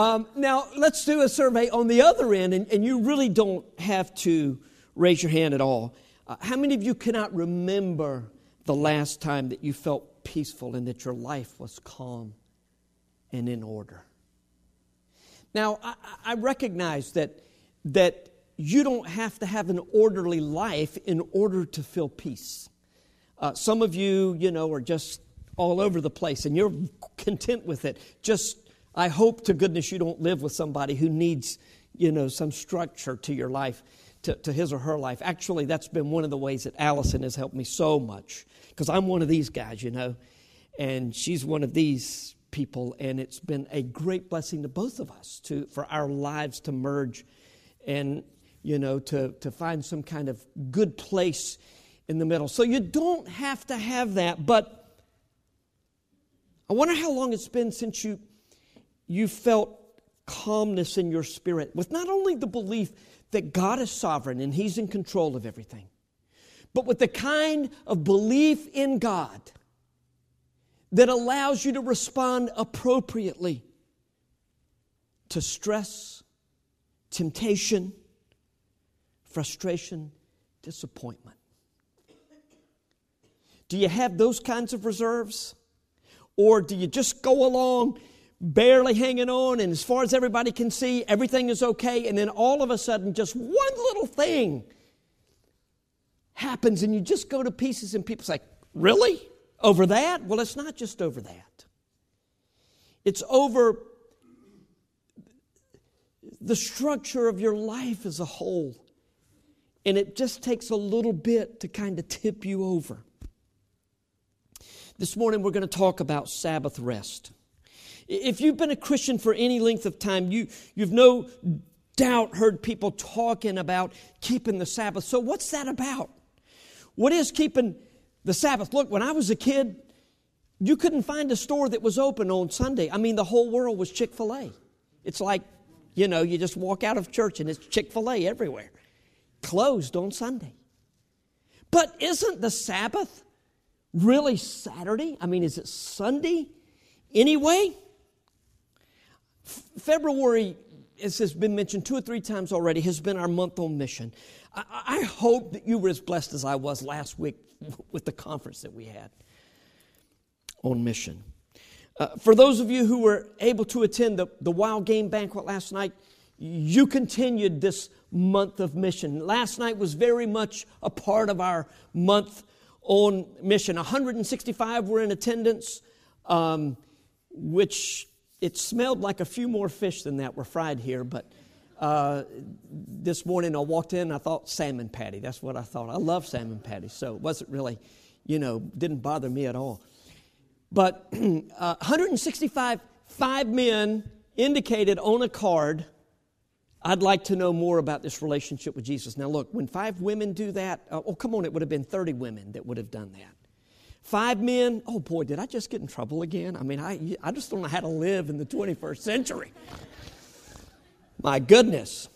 Um, now, let's do a survey on the other end, and, and, you really don't have to raise your hand at all. Uh, how many of you cannot remember the last time that you felt peaceful and that your life was calm and in order? Now, I, I recognize that, that you don't have to have an orderly life in order to feel peace. Uh, some of you, you know, are just all over the place and you're content with it. Just, I hope to goodness you don't live with somebody who needs, you know, some structure to your life, to, to his or her life. Actually, that's been one of the ways that Allison has helped me so much because I'm one of these guys, you know, and she's one of these people, and it's been a great blessing to both of us to for our lives to merge and you know to, to find some kind of good place in the middle. So you don't have to have that, but I wonder how long it's been since you you felt calmness in your spirit with not only the belief that God is sovereign and He's in control of everything, but with the kind of belief in God that allows you to respond appropriately to stress, temptation, frustration, disappointment. Do you have those kinds of reserves? Or do you just go along barely hanging on, and as far as everybody can see, everything is okay, and then all of a sudden, just one little thing happens, and you just go to pieces, and people say, Really? Over that? Well, it's not just over that, it's over the structure of your life as a whole. And it just takes a little bit to kind of tip you over. This morning, we're going to talk about Sabbath rest. If you've been a Christian for any length of time, you, you've no doubt heard people talking about keeping the Sabbath. So, what's that about? What is keeping the Sabbath. Look, when I was a kid, you couldn't find a store that was open on Sunday. I mean, the whole world was Chick fil A. It's like, you know, you just walk out of church and it's Chick fil A everywhere. Closed on Sunday. But isn't the Sabbath really Saturday? I mean, is it Sunday anyway? February, as has been mentioned two or three times already, has been our month on mission. I, I hope that you were as blessed as I was last week with the conference that we had on mission. Uh, for those of you who were able to attend the, the Wild Game Banquet last night, you continued this month of mission. Last night was very much a part of our month on mission. 165 were in attendance, um, which it smelled like a few more fish than that were fried here, but uh, this morning I walked in, I thought salmon patty. That's what I thought. I love salmon patty, so it wasn't really, you know, didn't bother me at all. But uh, 165, five men indicated on a card, I'd like to know more about this relationship with Jesus. Now, look, when five women do that, uh, oh, come on, it would have been 30 women that would have done that. Five men, oh boy, did I just get in trouble again? I mean, I, I just don't know how to live in the 21st century. My goodness.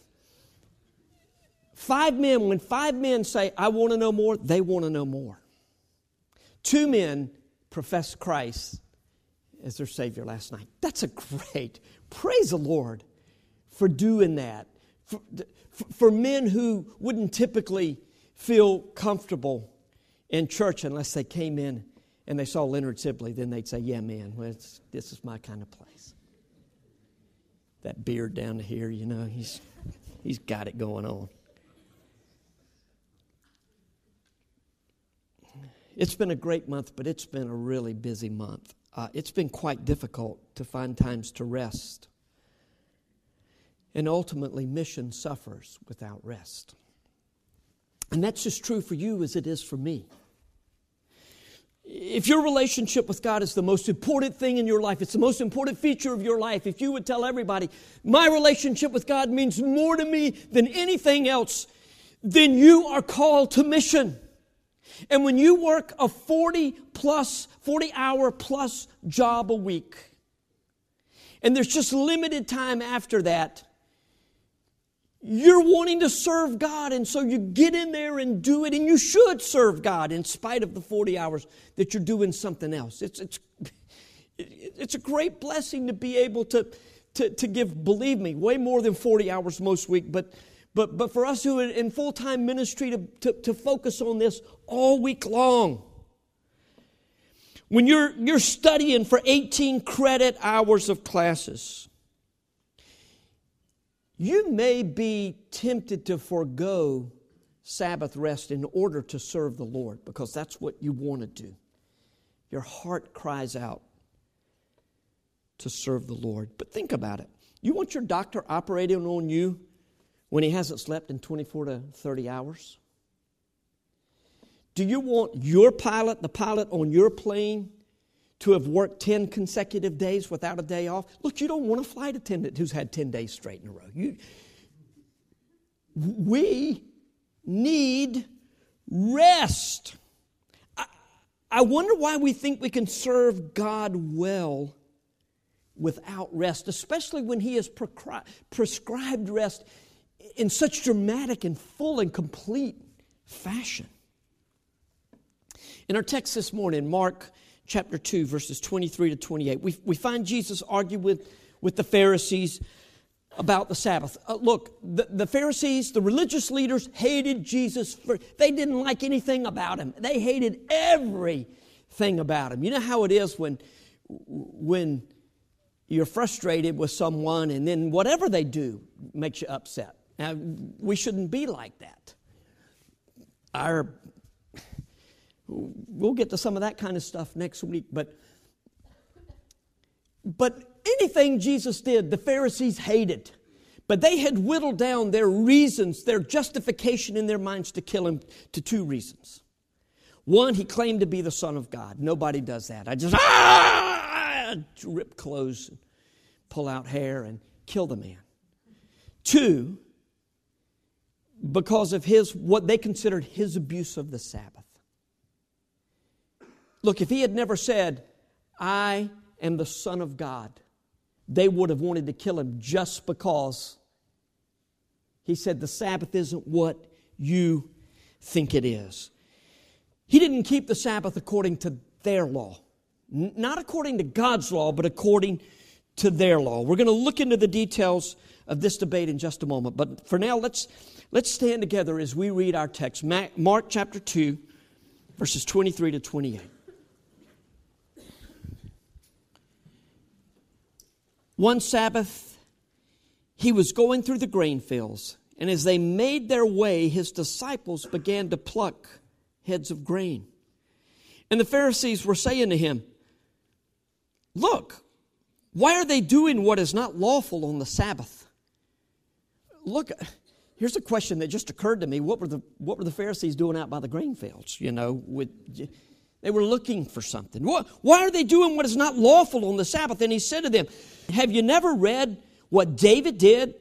Five men, when five men say, I want to know more, they want to know more. Two men profess Christ as their Savior last night. That's a great, praise the Lord for doing that. For, for men who wouldn't typically feel comfortable in church unless they came in and they saw Leonard Sibley, then they'd say, Yeah, man, well, this is my kind of place that beard down here, you know, he's, he's got it going on. It's been a great month, but it's been a really busy month. Uh, it's been quite difficult to find times to rest. And ultimately, mission suffers without rest. And that's just true for you as it is for me. If your relationship with God is the most important thing in your life, it's the most important feature of your life, if you would tell everybody, my relationship with God means more to me than anything else, then you are called to mission. And when you work a 40 plus, 40 hour plus job a week, and there's just limited time after that, you're wanting to serve God, and so you get in there and do it, and you should serve God in spite of the 40 hours that you're doing something else. It's, it's, it's a great blessing to be able to, to, to give, believe me, way more than 40 hours most week, but, but, but for us who are in full time ministry to, to, to focus on this all week long. When you're, you're studying for 18 credit hours of classes, you may be tempted to forego Sabbath rest in order to serve the Lord because that's what you want to do. Your heart cries out to serve the Lord. But think about it. You want your doctor operating on you when he hasn't slept in 24 to 30 hours? Do you want your pilot, the pilot on your plane, to have worked 10 consecutive days without a day off? Look, you don't want a flight attendant who's had 10 days straight in a row. You, we need rest. I, I wonder why we think we can serve God well without rest, especially when He has prescribed rest in such dramatic and full and complete fashion. In our text this morning, Mark chapter 2, verses 23 to 28, we, we find Jesus argue with, with the Pharisees about the Sabbath. Uh, look, the, the, Pharisees, the religious leaders, hated Jesus. For, they didn't like anything about him. They hated everything about him. You know how it is when, when you're frustrated with someone and then whatever they do makes you upset. Now, we shouldn't be like that. Our, we'll get to some of that kind of stuff next week, but, but anything Jesus did, the Pharisees hated. But they had whittled down their reasons, their justification in their minds to kill him to two reasons. One, he claimed to be the Son of God. Nobody does that. I just ah, rip clothes, and pull out hair, and kill the man. Two, because of his what they considered his abuse of the Sabbath. Look, if he had never said, I am the Son of God, they would have wanted to kill him just because he said the Sabbath isn't what you think it is. He didn't keep the Sabbath according to their law, not according to God's law, but according to their law. We're going to look into the details of this debate in just a moment, but for now, let's, let's stand together as we read our text Mark chapter 2, verses 23 to 28. One Sabbath, he was going through the grain fields, and as they made their way, his disciples began to pluck heads of grain. And the Pharisees were saying to him, Look, why are they doing what is not lawful on the Sabbath? Look, here's a question that just occurred to me. What were the, what were the Pharisees doing out by the grain fields? You know, with they were looking for something. Why are they doing what is not lawful on the Sabbath? And he said to them, Have you never read what David did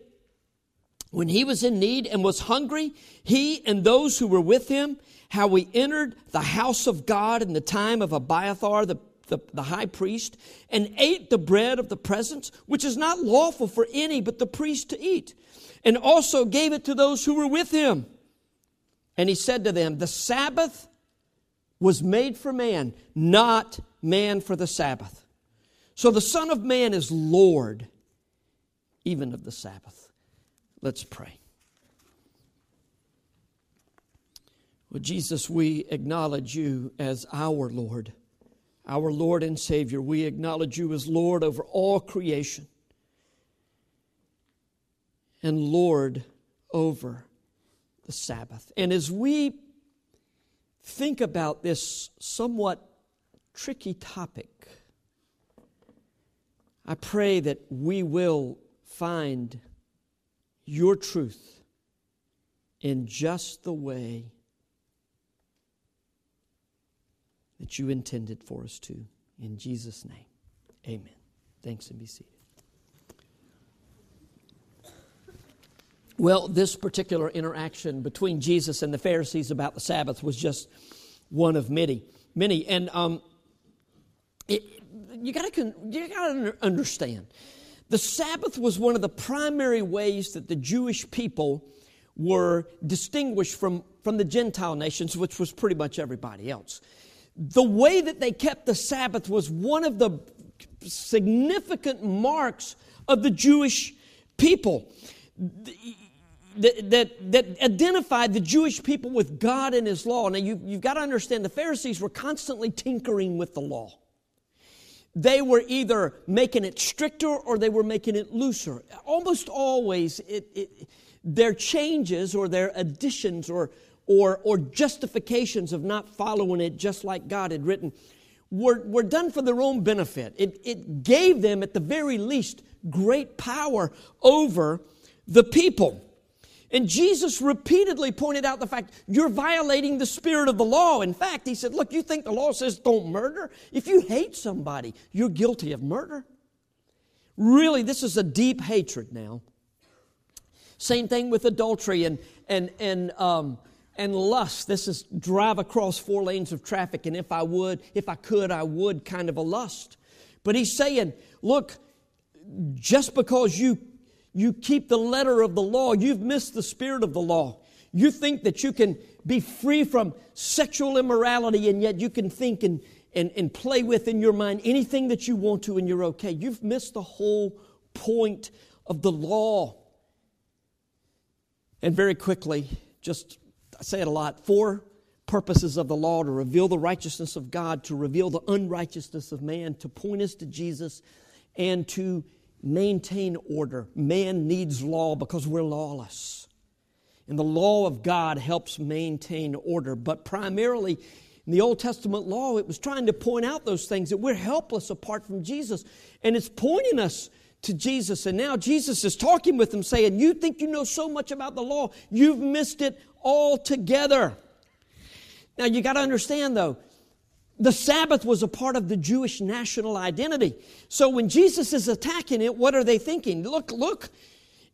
when he was in need and was hungry? He and those who were with him, how he entered the house of God in the time of Abiathar, the, the, the high priest, and ate the bread of the presence, which is not lawful for any but the priest to eat, and also gave it to those who were with him. And he said to them, The Sabbath was made for man, not man for the Sabbath. So the Son of Man is Lord even of the Sabbath. Let's pray. Well, Jesus, we acknowledge you as our Lord, our Lord and Savior. We acknowledge you as Lord over all creation and Lord over the Sabbath. And as we think about this somewhat tricky topic, I pray that we will find your truth in just the way that you intended for us to. In Jesus' name, amen. Thanks and be seated. Well, this particular interaction between Jesus and the Pharisees about the Sabbath was just one of many, many. And um, it, you got to you got to understand, the Sabbath was one of the primary ways that the Jewish people were distinguished from, from the Gentile nations, which was pretty much everybody else. The way that they kept the Sabbath was one of the significant marks of the Jewish people that, that, identified the Jewish people with God and His law. Now, you, you've got to understand the Pharisees were constantly tinkering with the law. They were either making it stricter or they were making it looser. Almost always, it, it, their changes or their additions or, or, or justifications of not following it just like God had written were, were done for their own benefit. It, it gave them, at the very least, great power over the people. And Jesus repeatedly pointed out the fact you're violating the spirit of the law. In fact, he said, Look, you think the law says don't murder? If you hate somebody, you're guilty of murder. Really, this is a deep hatred now. Same thing with adultery and, and, and, um, and lust. This is drive across four lanes of traffic, and if I would, if I could, I would kind of a lust. But he's saying, look, just because you you keep the letter of the law, you've missed the spirit of the law. You think that you can be free from sexual immorality and yet you can think and, and, and play with in your mind anything that you want to and you're okay. You've missed the whole point of the law. And very quickly, just I say it a lot, four purposes of the law to reveal the righteousness of God, to reveal the unrighteousness of man, to point us to Jesus, and to maintain order. Man needs law because we're lawless. And the law of God helps maintain order. But primarily, in the Old Testament law, it was trying to point out those things that we're helpless apart from Jesus. And it's pointing us to Jesus. And now Jesus is talking with them, saying, You think you know so much about the law, you've missed it altogether. Now, you got to understand, though, the Sabbath was a part of the Jewish national identity. So when Jesus is attacking it, what are they thinking? Look, look,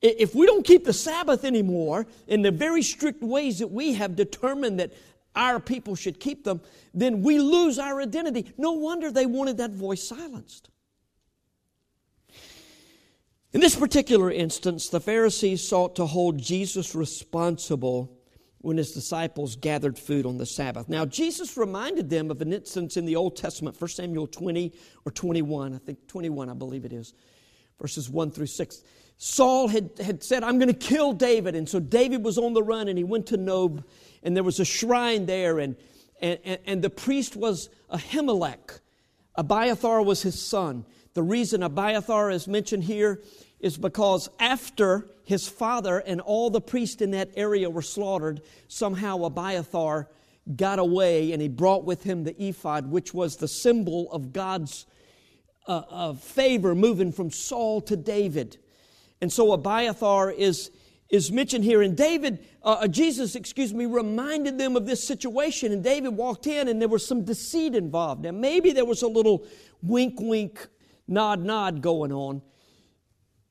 if we don't keep the Sabbath anymore in the very strict ways that we have determined that our people should keep them, then we lose our identity. No wonder they wanted that voice silenced. In this particular instance, the Pharisees sought to hold Jesus responsible when his disciples gathered food on the Sabbath. Now, Jesus reminded them of an instance in the Old Testament, 1 Samuel 20 or 21, I think 21, I believe it is, verses 1 through 6. Saul had, had said, I'm going to kill David. And so David was on the run and he went to Nob, and there was a shrine there, and, and, and the priest was Ahimelech. Abiathar was his son. The reason Abiathar is mentioned here is because after his father and all the priests in that area were slaughtered, somehow Abiathar got away and he brought with him the ephod, which was the symbol of God's uh, favor moving from Saul to David. And so Abiathar is, is mentioned here. And David, uh, uh Jesus, excuse me, reminded them of this situation. And David walked in and there was some deceit involved. Now, maybe there was a little wink, wink, nod, nod going on.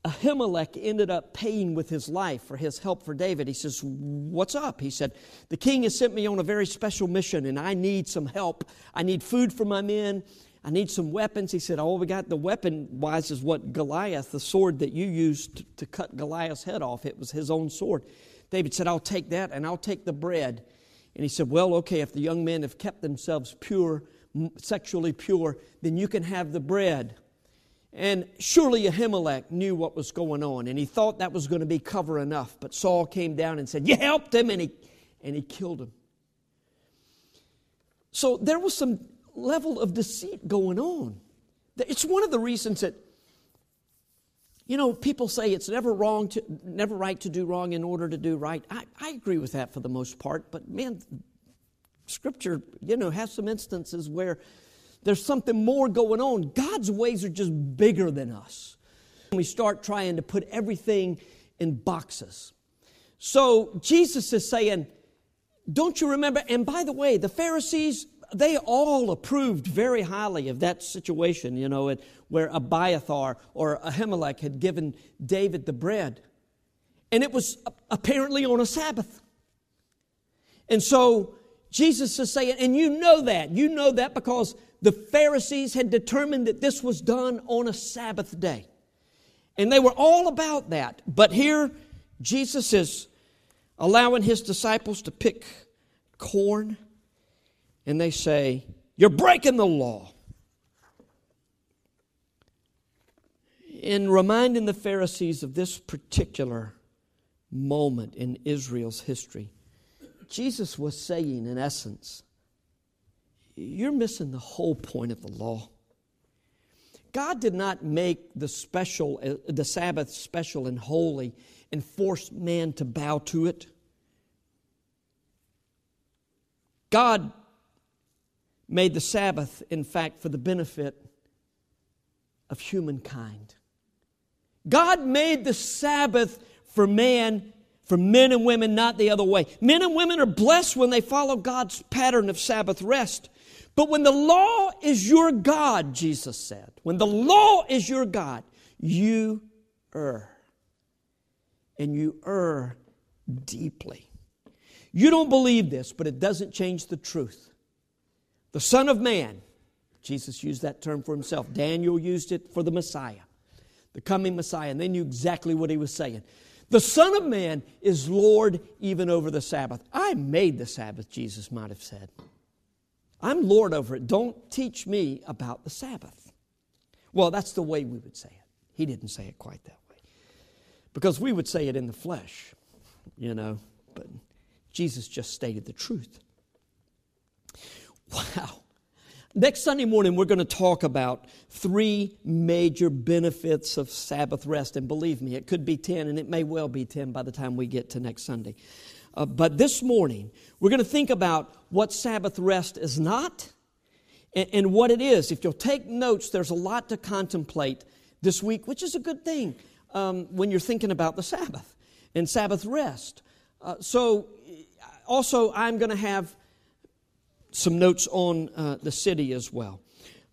Ahimelech ended up paying with his life for his help for David. He says, What's up? He said, The king has sent me on a very special mission and I need some help. I need food for my men. I need some weapons. He said, Oh, we got the weapon wise is what Goliath, the sword that you used to cut Goliath's head off. It was his own sword. David said, I'll take that and I'll take the bread. And he said, Well, okay, if the young men have kept themselves pure, sexually pure, then you can have the bread. And surely Ahimelech knew what was going on, and he thought that was going to be cover enough. But Saul came down and said, You helped him, and he, and he killed him. So there was some level of deceit going on. It's one of the reasons that, you know, people say it's never wrong to, never right to do wrong in order to do right. I, I agree with that for the most part, but man, Scripture, you know, has some instances where there's something more going on. God's ways are just bigger than us. And we start trying to put everything in boxes. So Jesus is saying, Don't you remember? And by the way, the Pharisees, they all approved very highly of that situation, you know, where Abiathar or Ahimelech had given David the bread. And it was apparently on a Sabbath. And so Jesus is saying, and you know that. You know that because the Pharisees had determined that this was done on a Sabbath day. And they were all about that. But here, Jesus is allowing his disciples to pick corn, and they say, You're breaking the law. in reminding the Pharisees of this particular moment in Israel's history, Jesus was saying, in essence, you're missing the whole point of the law. God did not make the special, uh, the Sabbath special and holy and force man to bow to it. God made the Sabbath, in fact, for the benefit of humankind. God made the Sabbath for man, for men and women, not the other way. Men and women are blessed when they follow God's pattern of Sabbath rest. But when the law is your God, Jesus said, when the law is your God, you err. And you err deeply. You don't believe this, but it doesn't change the truth. The Son of Man, Jesus used that term for himself. Daniel used it for the Messiah, the coming Messiah, and they knew exactly what he was saying. The Son of Man is Lord even over the Sabbath. I made the Sabbath, Jesus might have said. I'm Lord over it. Don't teach me about the Sabbath. Well, that's the way we would say it. He didn't say it quite that way. Because we would say it in the flesh, you know, but Jesus just stated the truth. Wow. Next Sunday morning, we're going to talk about three major benefits of Sabbath rest. And believe me, it could be 10, and it may well be 10 by the time we get to next Sunday. Uh, but this morning, we're going to think about what Sabbath rest is not and, and what it is. If you'll take notes, there's a lot to contemplate this week, which is a good thing um, when you're thinking about the Sabbath and Sabbath rest. Uh, so, also, I'm going to have some notes on uh, the city as well.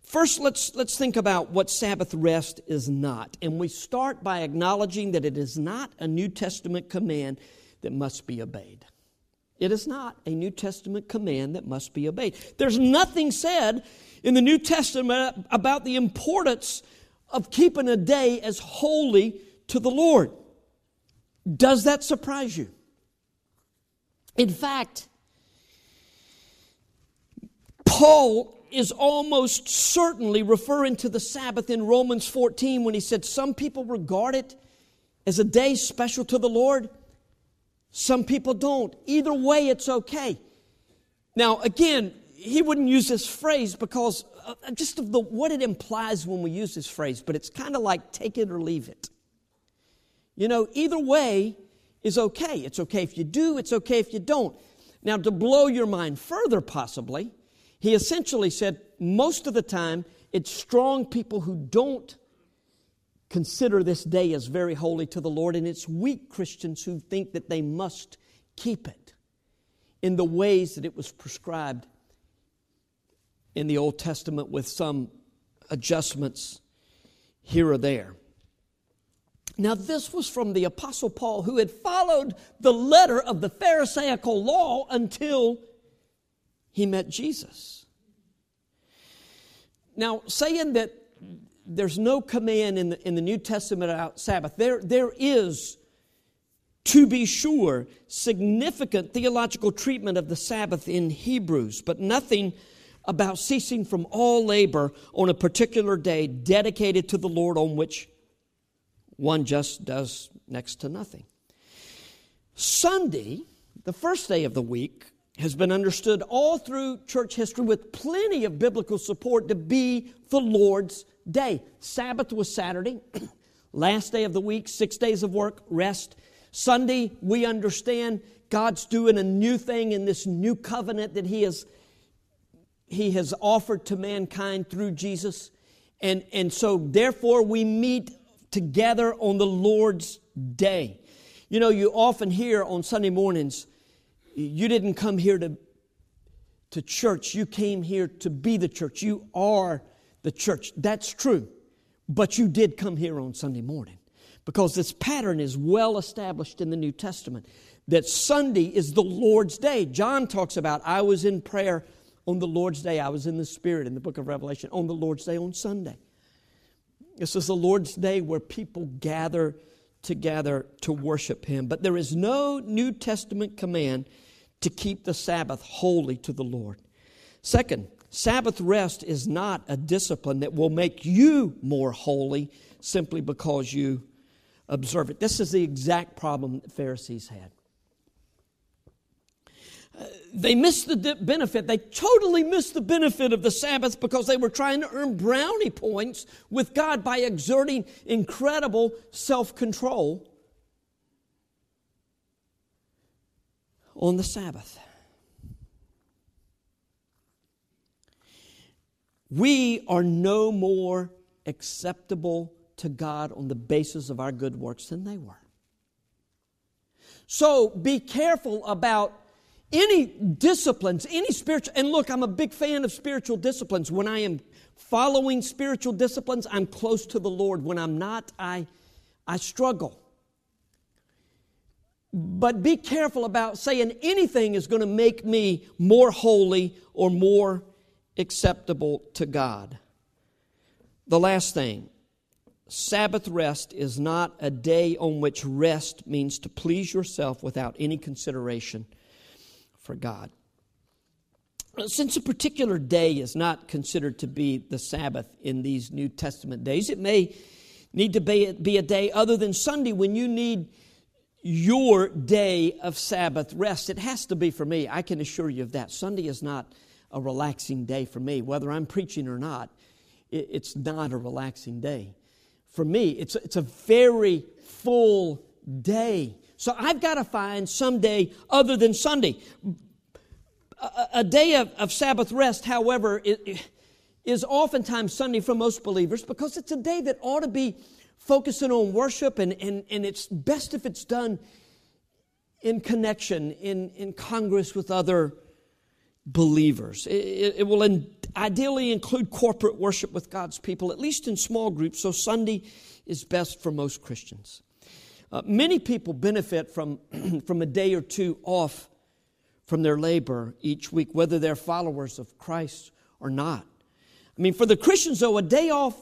First, let's, let's think about what Sabbath rest is not. And we start by acknowledging that it is not a New Testament command that must be obeyed. It is not a New Testament command that must be obeyed. There's nothing said in the New Testament about the importance of keeping a day as holy to the Lord. Does that surprise you? In fact, Paul is almost certainly referring to the Sabbath in Romans 14 when he said, Some people regard it as a day special to the Lord, some people don't. Either way, it's okay. Now, again, he wouldn't use this phrase because uh, just of the, what it implies when we use this phrase, but it's kind of like take it or leave it. You know, either way is okay. It's okay if you do, it's okay if you don't. Now, to blow your mind further, possibly, he essentially said most of the time it's strong people who don't consider this day as very holy to the Lord, and it's weak Christians who think that they must keep it in the ways that it was prescribed in the Old Testament with some adjustments here or there. Now, this was from the Apostle Paul, who had followed the letter of the Pharisaical law until he met Jesus. Now, saying that there's no command in the, in the New Testament about Sabbath, there, there is, to be sure, significant theological treatment of the Sabbath in Hebrews, but nothing about ceasing from all labor on a particular day dedicated to the Lord on which one just does next to nothing. Sunday, the first day of the week, has been understood all through church history with plenty of biblical support to be the Lord's day. Sabbath was Saturday, last day of the week, six days of work, rest. Sunday, we understand God's doing a new thing in this new covenant that He has, he has offered to mankind through Jesus. And, and so, therefore, we meet together on the Lord's day. You know, you often hear on Sunday mornings, you didn't come here to, to church, you came here to be the church. You are the church. That's true. But you did come here on Sunday morning because this pattern is well established in the New Testament that Sunday is the Lord's day. John talks about, I was in prayer on the Lord's day. I was in the Spirit in the book of Revelation on the Lord's day on Sunday. This is the Lord's day where people gather together to worship Him. But there is no New Testament command to keep the Sabbath holy to the Lord. Second, Sabbath rest is not a discipline that will make you more holy simply because you observe it. This is the exact problem that Pharisees had. Uh, they missed the benefit. They totally missed the benefit of the Sabbath because they were trying to earn brownie points with God by exerting incredible self control on the Sabbath. We are no more acceptable to God on the basis of our good works than they were. So be careful about any disciplines, any spiritual, and look, I'm a big fan of spiritual disciplines. When I am following spiritual disciplines, I'm close to the Lord. When I'm not, I, I struggle. But be careful about saying anything is going to make me more holy or more acceptable to God. The last thing Sabbath rest is not a day on which rest means to please yourself without any consideration for God. Since a particular day is not considered to be the Sabbath in these New Testament days, it may need to be a day other than Sunday when you need your day of Sabbath rest. It has to be for me. I can assure you of that. Sunday is not a relaxing day for me. Whether I'm preaching or not, it's not a relaxing day for me. It's, it's a very full day. So I've got to find some day other than Sunday. A, a day of, of, Sabbath rest, however, is oftentimes Sunday for most believers because it's a day that ought to be focusing on worship, and, and, and it's best if it's done in connection, in, in congress with other believers. It, it will in, ideally include corporate worship with God's people, at least in small groups, so Sunday is best for most Christians. Uh, many people benefit from, from a day or two off from their labor each week, whether they're followers of Christ or not. I mean, for the Christians, though, a day off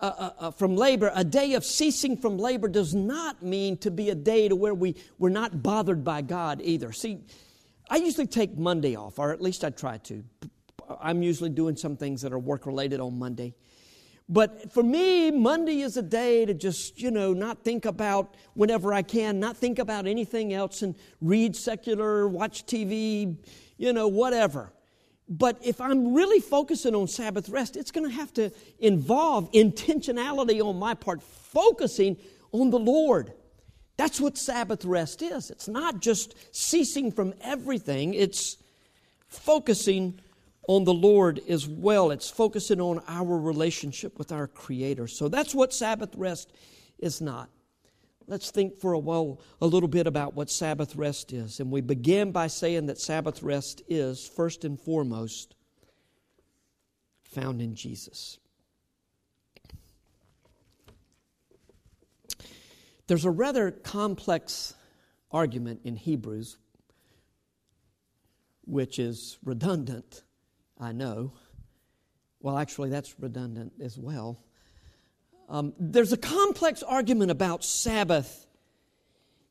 uh, uh, uh from labor, a day of ceasing from labor does not mean to be a day to where we, we're not bothered by God either. See, I usually take Monday off, or at least I try to. I'm usually doing some things that are work related on Monday. But for me, Monday is a day to just, you know, not think about whenever I can, not think about anything else and read secular, watch TV, you know, whatever. But if I'm really focusing on Sabbath rest, it's going to have to involve intentionality on my part, focusing on the Lord. That's what Sabbath rest is. It's not just ceasing from everything, it's focusing on the Lord as well. It's focusing on our relationship with our Creator. So that's what Sabbath rest is not. Let's think for a while a little bit about what Sabbath rest is. And we begin by saying that Sabbath rest is, first and foremost, found in Jesus. There's a rather complex argument in Hebrews, which is redundant, I know. Well, actually, that's redundant as well. Um, there's a complex argument about Sabbath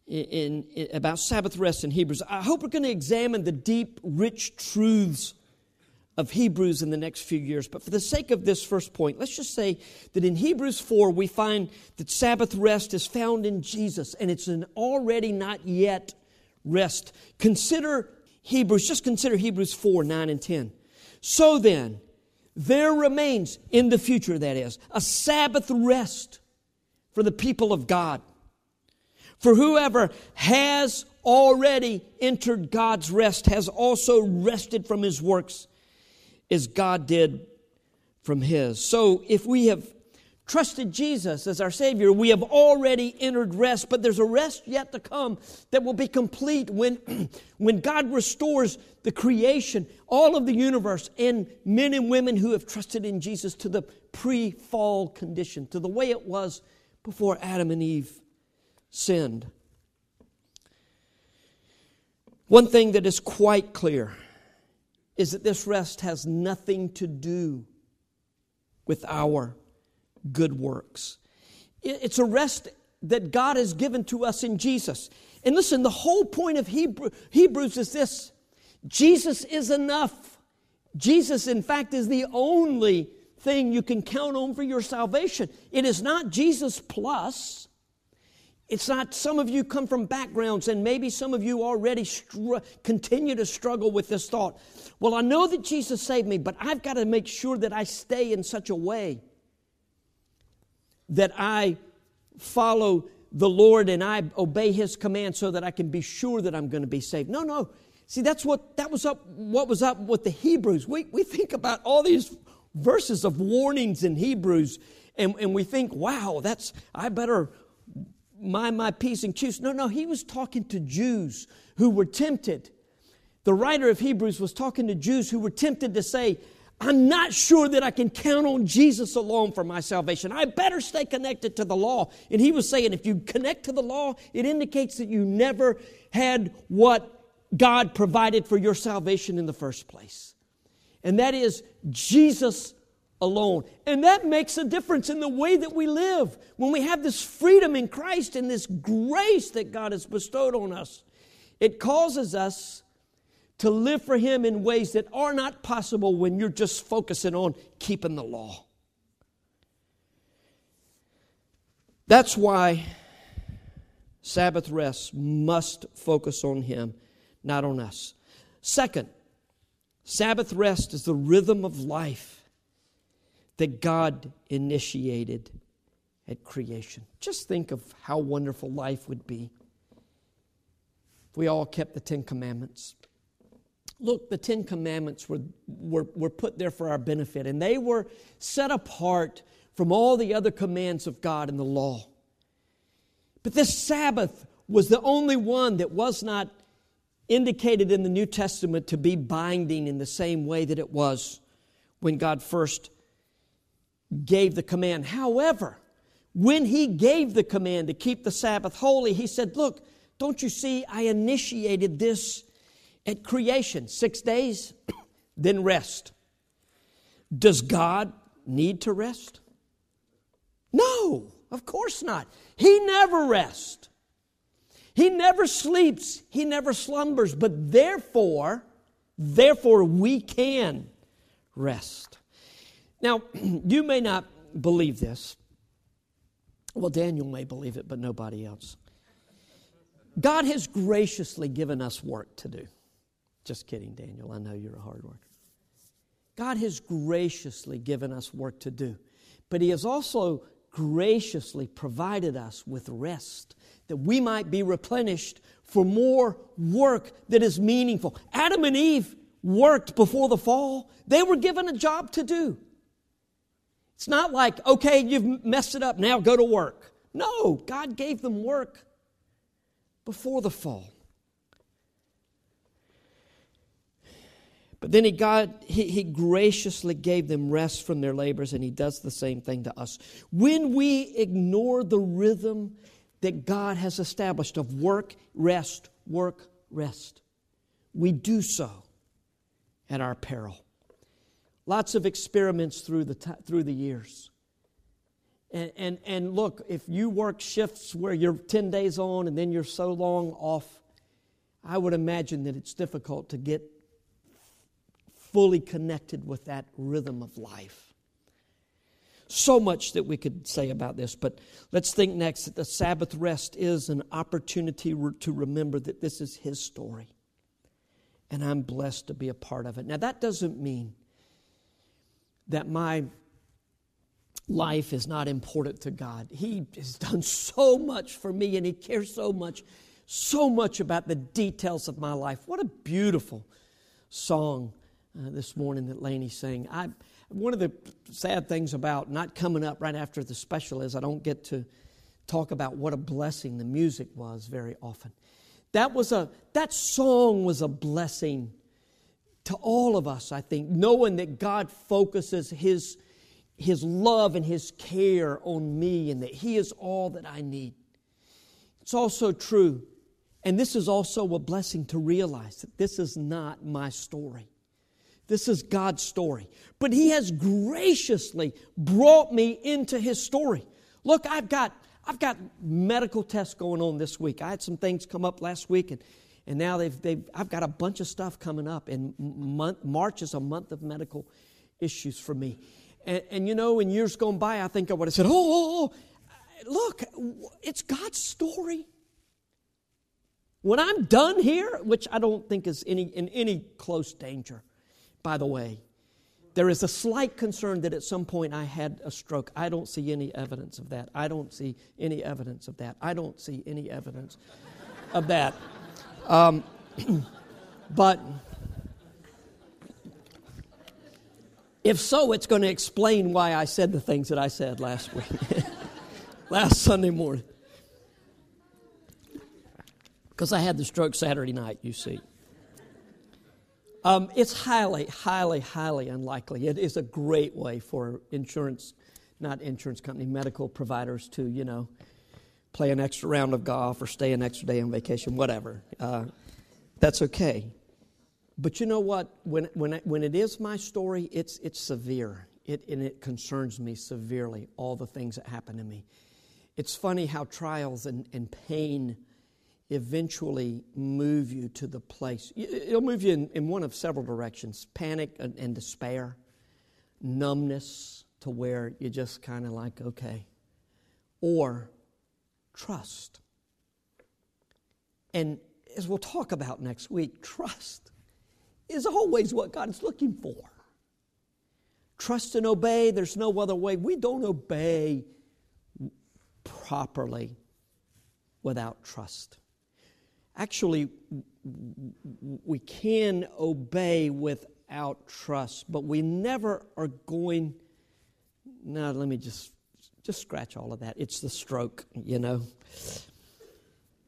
in, in, about Sabbath rest in Hebrews. I hope we're going to examine the deep, rich truths of Hebrews in the next few years. But for the sake of this first point, let's just say that in Hebrews 4, we find that Sabbath rest is found in Jesus, and it's an already not yet rest. Consider Hebrews, just consider Hebrews 4 9 and 10. So then, there remains in the future, that is, a Sabbath rest for the people of God. For whoever has already entered God's rest has also rested from his works as God did from His. So if we have trusted Jesus as our Savior, we have already entered rest, but there's a rest yet to come that will be complete when, when God restores the creation, all of the universe, and men and women who have trusted in Jesus to the pre fall condition, to the way it was before Adam and Eve sinned. One thing that is quite clear is that this rest has nothing to do with our good works. It's a rest that God has given to us in Jesus. And listen, the whole point of Hebrew, Hebrews is this Jesus is enough. Jesus, in fact, is the only thing you can count on for your salvation. It is not Jesus plus. It's not some of you come from backgrounds, and maybe some of you already str- continue to struggle with this thought. Well, I know that Jesus saved me, but I've got to make sure that I stay in such a way that I follow the Lord and I obey His command so that I can be sure that I'm going to be saved. No, no. See, that's what that was up. What was up with the Hebrews? We we think about all these verses of warnings in Hebrews, and, and we think, wow, that's I better mind my P's and Q's. No, no, he was talking to Jews who were tempted. The writer of Hebrews was talking to Jews who were tempted to say, I'm not sure that I can count on Jesus alone for my salvation. I better stay connected to the law. And he was saying, if you connect to the law, it indicates that you never had what God provided for your salvation in the first place. And that is Jesus alone. And that makes a difference in the way that we live. When we have this freedom in Christ and this grace that God has bestowed on us, it causes us to live for Him in ways that are not possible when you're just focusing on keeping the law. That's why Sabbath rest must focus on Him, not on us. Second, Sabbath rest is the rhythm of life that God initiated at creation. Just think of how wonderful life would be if we all kept the Ten Commandments. Look, the Ten Commandments were, were, were put there for our benefit, and they were set apart from all the other commands of God in the law. But this Sabbath was the only one that was not indicated in the New Testament to be binding in the same way that it was when God first gave the command. However, when he gave the command to keep the Sabbath holy, he said, Look, don't you see, I initiated this at creation six days, then rest. Does God need to rest? No, of course not. He never rests. He never sleeps, he never slumbers, but therefore, therefore we can rest. Now, you may not believe this. Well, Daniel may believe it, but nobody else. God has graciously given us work to do. Just kidding, Daniel. I know you're a hard worker. God has graciously given us work to do, but He has also graciously provided us with rest that we might be replenished for more work that is meaningful. Adam and Eve worked before the fall, they were given a job to do. It's not like, okay, you've messed it up, now go to work. No, God gave them work before the fall. But then he, God, he, he graciously gave them rest from their labors, and He does the same thing to us. When we ignore the rhythm that God has established of work, rest, work, rest, we do so at our peril. Lots of experiments through the, t- through the years. And, and, and look, if you work shifts where you're 10 days on and then you're so long off, I would imagine that it's difficult to get fully connected with that rhythm of life. So much that we could say about this, but let's think next that the Sabbath rest is an opportunity to remember that this is His story. And I'm blessed to be a part of it. Now, that doesn't mean that my life is not important to God. He has done so much for me and He cares so much, so much about the details of my life. What a beautiful song uh, this morning that Laney sang. I, one of the sad things about not coming up right after the special is I don't get to talk about what a blessing the music was very often. That was a that song was a blessing to all of us, I think, knowing that God focuses His, His love and His care on me and that He is all that I need. It's also true, and this is also a blessing to realize that this is not my story. This is God's story. But He has graciously brought me into His story. Look, I've got, I've got medical tests going on this week. I had some things come up last week, and And now they've, they've I've got a bunch of stuff coming up, and month, March is a month of medical issues for me. And, and, you know, in years gone by, I think I would have said, oh, oh, oh, oh look, it's God's story. When I'm done here, which I don't think is any, in any close danger, by the way, there is a slight concern that at some point I had a stroke. I don't see any evidence of that. I don't see any evidence of that. I don't see any evidence of that. Um, but if so, it's going to explain why I said the things that I said last week, last Sunday morning. Because I had the stroke Saturday night, you see. Um, it's highly, highly, highly unlikely. It is a great way for insurance, not insurance company, medical providers to, you know, play an extra round of golf or stay an extra day on vacation, whatever. Uh, that's okay. But you know what? When, when, I, when it is my story, it's, it's severe. It, and it concerns me severely, all the things that happen to me. It's funny how trials and, and pain eventually move you to the place. It'll move you in, in one of several directions panic and, and despair, numbness to where you're just kind of like, okay, or trust. And as we'll talk about next week, trust is always what God is looking for. Trust and obey, there's no other way. We don't obey properly without trust. Actually, we can obey without trust, but we never are going. Now, let me just just scratch all of that. It's the stroke, you know.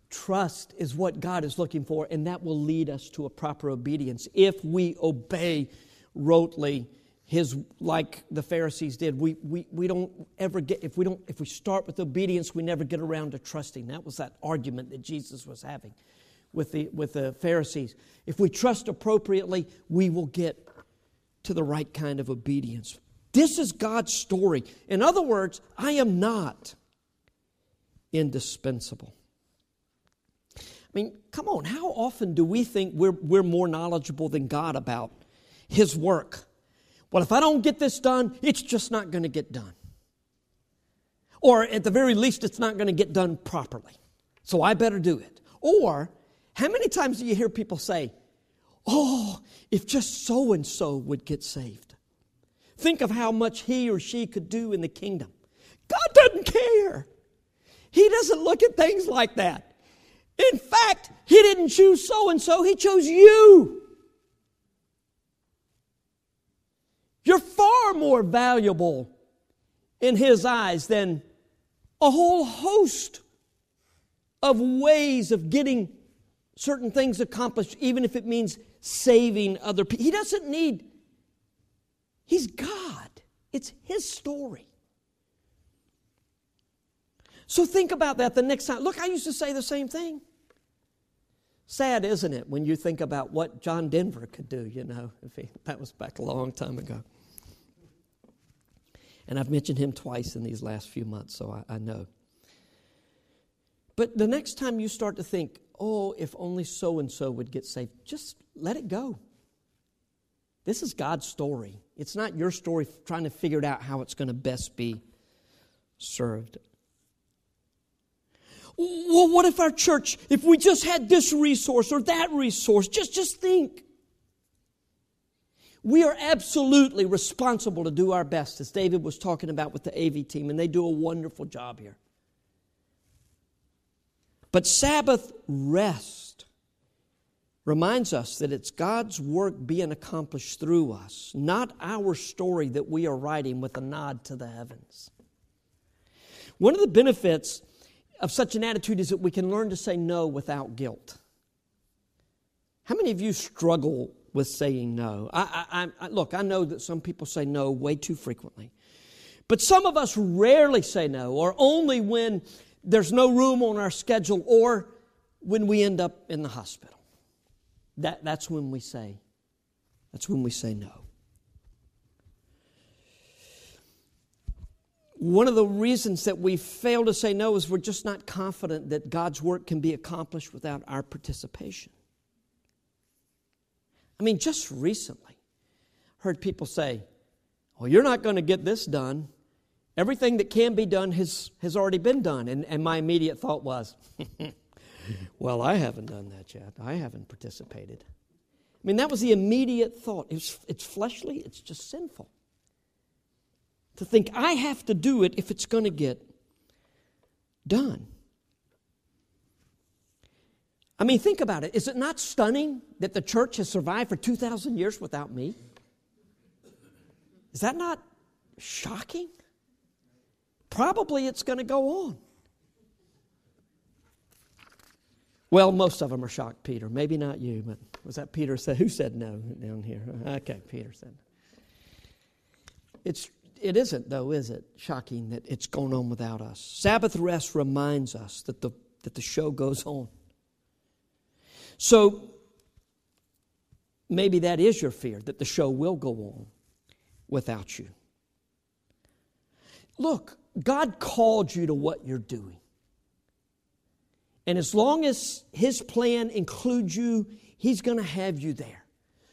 Trust is what God is looking for, and that will lead us to a proper obedience if we obey rotely his like the pharisees did we, we, we don't ever get if we don't if we start with obedience we never get around to trusting that was that argument that jesus was having with the with the pharisees if we trust appropriately we will get to the right kind of obedience this is god's story in other words i am not indispensable I mean, come on, how often do we think we're, we're more knowledgeable than God about His work? Well, if I don't get this done, it's just not going to get done. Or at the very least, it's not going to get done properly. So I better do it. Or, how many times do you hear people say, Oh, if just so and so would get saved? Think of how much he or she could do in the kingdom. God doesn't care. He doesn't look at things like that. In fact, He didn't choose so and so, He chose you. You're far more valuable in His eyes than a whole host of ways of getting certain things accomplished, even if it means saving other people. He doesn't need, He's God. It's His story. So think about that the next time. Look, I used to say the same thing. Sad, isn't it, when you think about what John Denver could do, you know? He, that was back a long time ago. And I've mentioned him twice in these last few months, so I, I know. But the next time you start to think, oh, if only so and so would get saved, just let it go. This is God's story. It's not your story trying to figure out how it's going to best be served. Well, what if our church, if we just had this resource or that resource? Just, just think. We are absolutely responsible to do our best, as David was talking about with the AV team, and they do a wonderful job here. But Sabbath rest reminds us that it's God's work being accomplished through us, not our story that we are writing with a nod to the heavens. One of the benefits of such an attitude is that we can learn to say no without guilt. How many of you struggle with saying no? I, I, I, look, I know that some people say no way too frequently. But some of us rarely say no, or only when there's no room on our schedule, or when we end up in the hospital. That, that's when we say, that's when we say no. One of the reasons that we fail to say no is we're just not confident that God's work can be accomplished without our participation. I mean, just recently, heard people say, Well, you're not going to get this done. Everything that can be done has, has already been done. And, and my immediate thought was, Well, I haven't done that yet. I haven't participated. I mean, that was the immediate thought. It's, it's fleshly, it's just sinful. To think I have to do it if it's going to get done. I mean, think about it. Is it not stunning that the church has survived for 2,000 years without me? Is that not shocking? Probably it's going to go on. Well, most of them are shocked, Peter. Maybe not you, but was that Peter said? Who said no down here? Okay, Peter said. It's it isn't though, is it? Shocking that it's going on without us. Sabbath rest reminds us that the that the show goes on. So maybe that is your fear that the show will go on without you. Look, God called you to what you're doing. And as long as His plan includes you, He's going to have you there.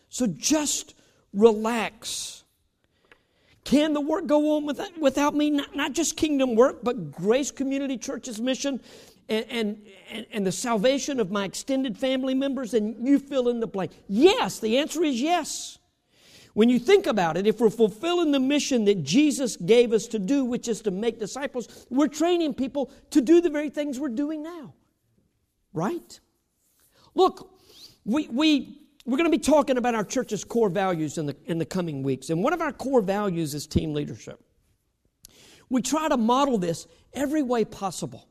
So just relax. Can the work go on without, me? Not, not just kingdom work, but Grace Community Church's mission and, and, and, and the salvation of my extended family members, and you fill in the blank. Yes, the answer is yes. When you think about it, if we're fulfilling the mission that Jesus gave us to do, which is to make disciples, we're training people to do the very things we're doing now. Right? Look, we, we, we're going to be talking about our church's core values in the, in the coming weeks. And one of our core values is team leadership. We try to model this every way possible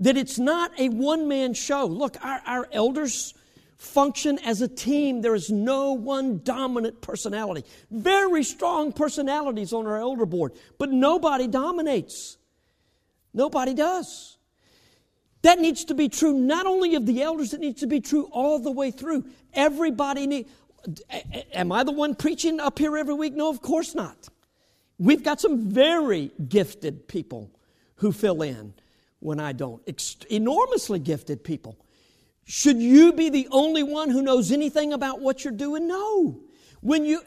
that it's not a one man show. Look, our, our elders function as a team. There is no one dominant personality. Very strong personalities on our elder board, but nobody dominates. Nobody does. That needs to be true not only of the elders, it needs to be true all the way through. Everybody need. Am I the one preaching up here every week? No, of course not. We've got some very gifted people who fill in when I don't. enormously gifted people. Should you be the only one who knows anything about what you're doing? No. When you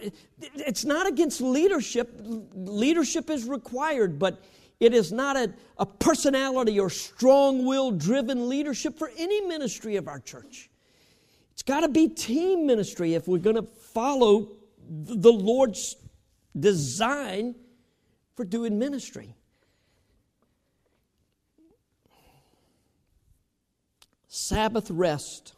it's not against leadership. Leadership is required, but it is not a, a personality or strong will driven leadership for any ministry of our church. It's got to be team ministry if we're going to follow the Lord's design for doing ministry. Sabbath rest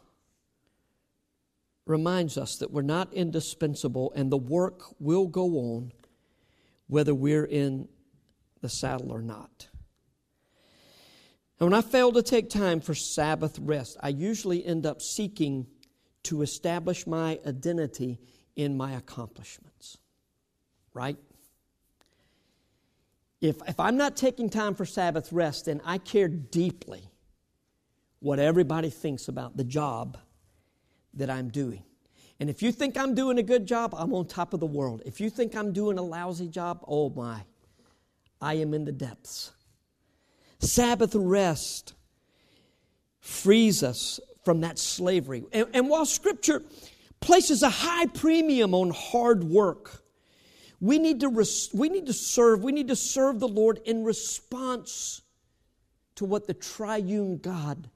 reminds us that we're not indispensable and the work will go on whether we're in the saddle or not. And when I fail to take time for Sabbath rest, I usually end up seeking to establish my identity in my accomplishments. Right? If, if I'm not taking time for Sabbath rest, then I care deeply what everybody thinks about the job that I'm doing. And if you think I'm doing a good job, I'm on top of the world. If you think I'm doing a lousy job, oh my, I am in the depths. Sabbath rest frees us from that slavery. And, and while Scripture places a high premium on hard work, we need to res- we need to serve we need to serve the Lord in response to what the triune God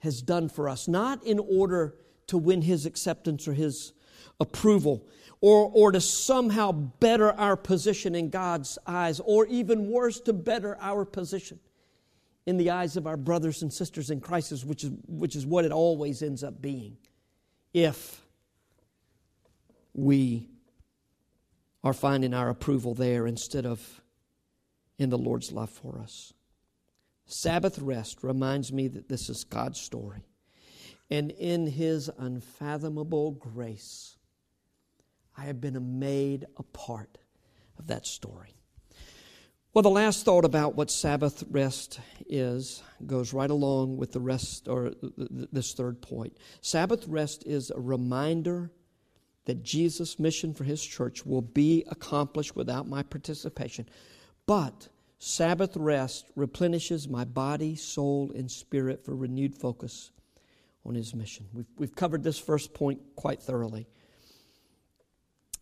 has done for us, not in order to win his acceptance or his approval or, or to somehow better our position in God's eyes, or even worse, to better our position in the eyes of our brothers and sisters in Christ, which is, which is what it always ends up being if we are finding our approval there instead of in the Lord's love for us. Sabbath rest reminds me that this is God's story. And in His unfathomable grace, I have been made a part of that story. Well, the last thought about what Sabbath rest is goes right along with the rest, or this third point. Sabbath rest is a reminder that Jesus' mission for his church will be accomplished without my participation. But Sabbath rest replenishes my body, soul, and spirit for renewed focus on His mission. We've, we've covered this first point quite thoroughly.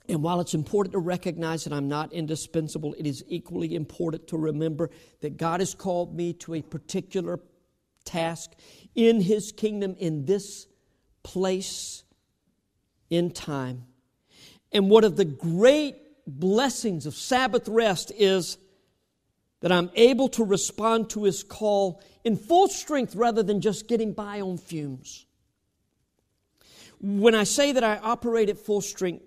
And while it's important to recognize that I'm not indispensable, it is equally important to remember that God has called me to a particular task in His kingdom in this place in time. And one of the great blessings of Sabbath rest is that I'm able to respond to His call in full strength rather than just getting by on fumes. When I say that I operate at full strength,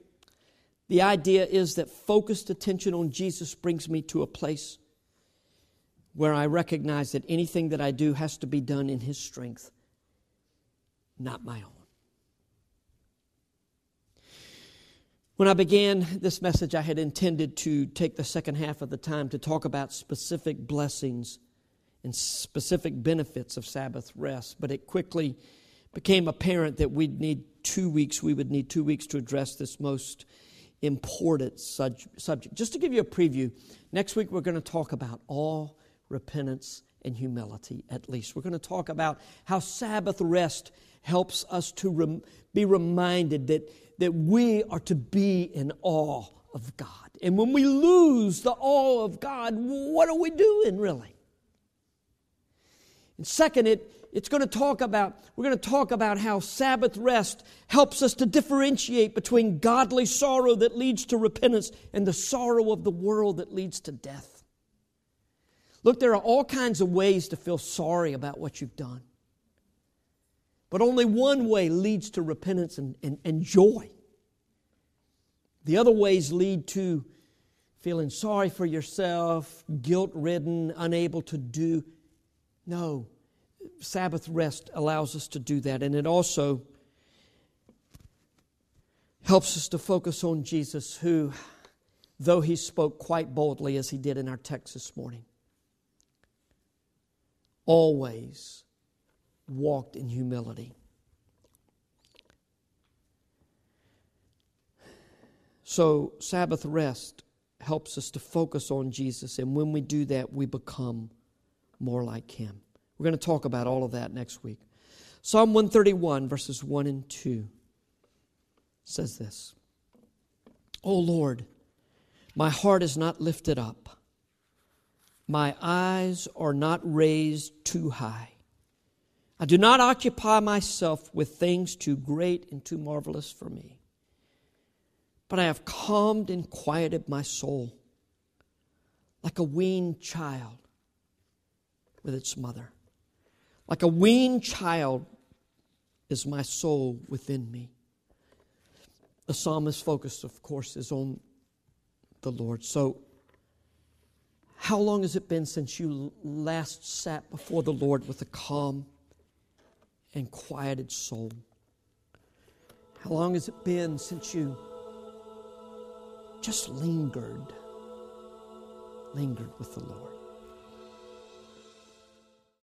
the idea is that focused attention on Jesus brings me to a place where I recognize that anything that I do has to be done in His strength, not my own. When I began this message, I had intended to take the second half of the time to talk about specific blessings and specific benefits of Sabbath rest, but it quickly became apparent that we'd need two weeks. We would need two weeks to address this most important subject. Just to give you a preview, next week we're going to talk about all repentance and humility, at least. We're going to talk about how Sabbath rest helps us to rem- be reminded that, that we are to be in awe of God. And when we lose the awe of God, what are we doing really? And second, it, it's going to talk about, we're going to talk about how Sabbath rest helps us to differentiate between godly sorrow that leads to repentance and the sorrow of the world that leads to death. Look, there are all kinds of ways to feel sorry about what you've done. But only one way leads to repentance and, and, and joy. The other ways lead to feeling sorry for yourself, guilt ridden, unable to do. No, Sabbath rest allows us to do that. And it also helps us to focus on Jesus, who, though he spoke quite boldly as he did in our text this morning, always walked in humility. So, Sabbath rest helps us to focus on Jesus, and when we do that, we become more like Him. We're going to talk about all of that next week. Psalm 131, verses 1 and 2 says this O Lord, my heart is not lifted up, my eyes are not raised too high. I do not occupy myself with things too great and too marvelous for me. But I have calmed and quieted my soul like a weaned child with its mother. Like a weaned child is my soul within me. The psalmist's focus, of course, is on the Lord. So, how long has it been since you last sat before the Lord with a calm and quieted soul? How long has it been since you just lingered, lingered with the Lord?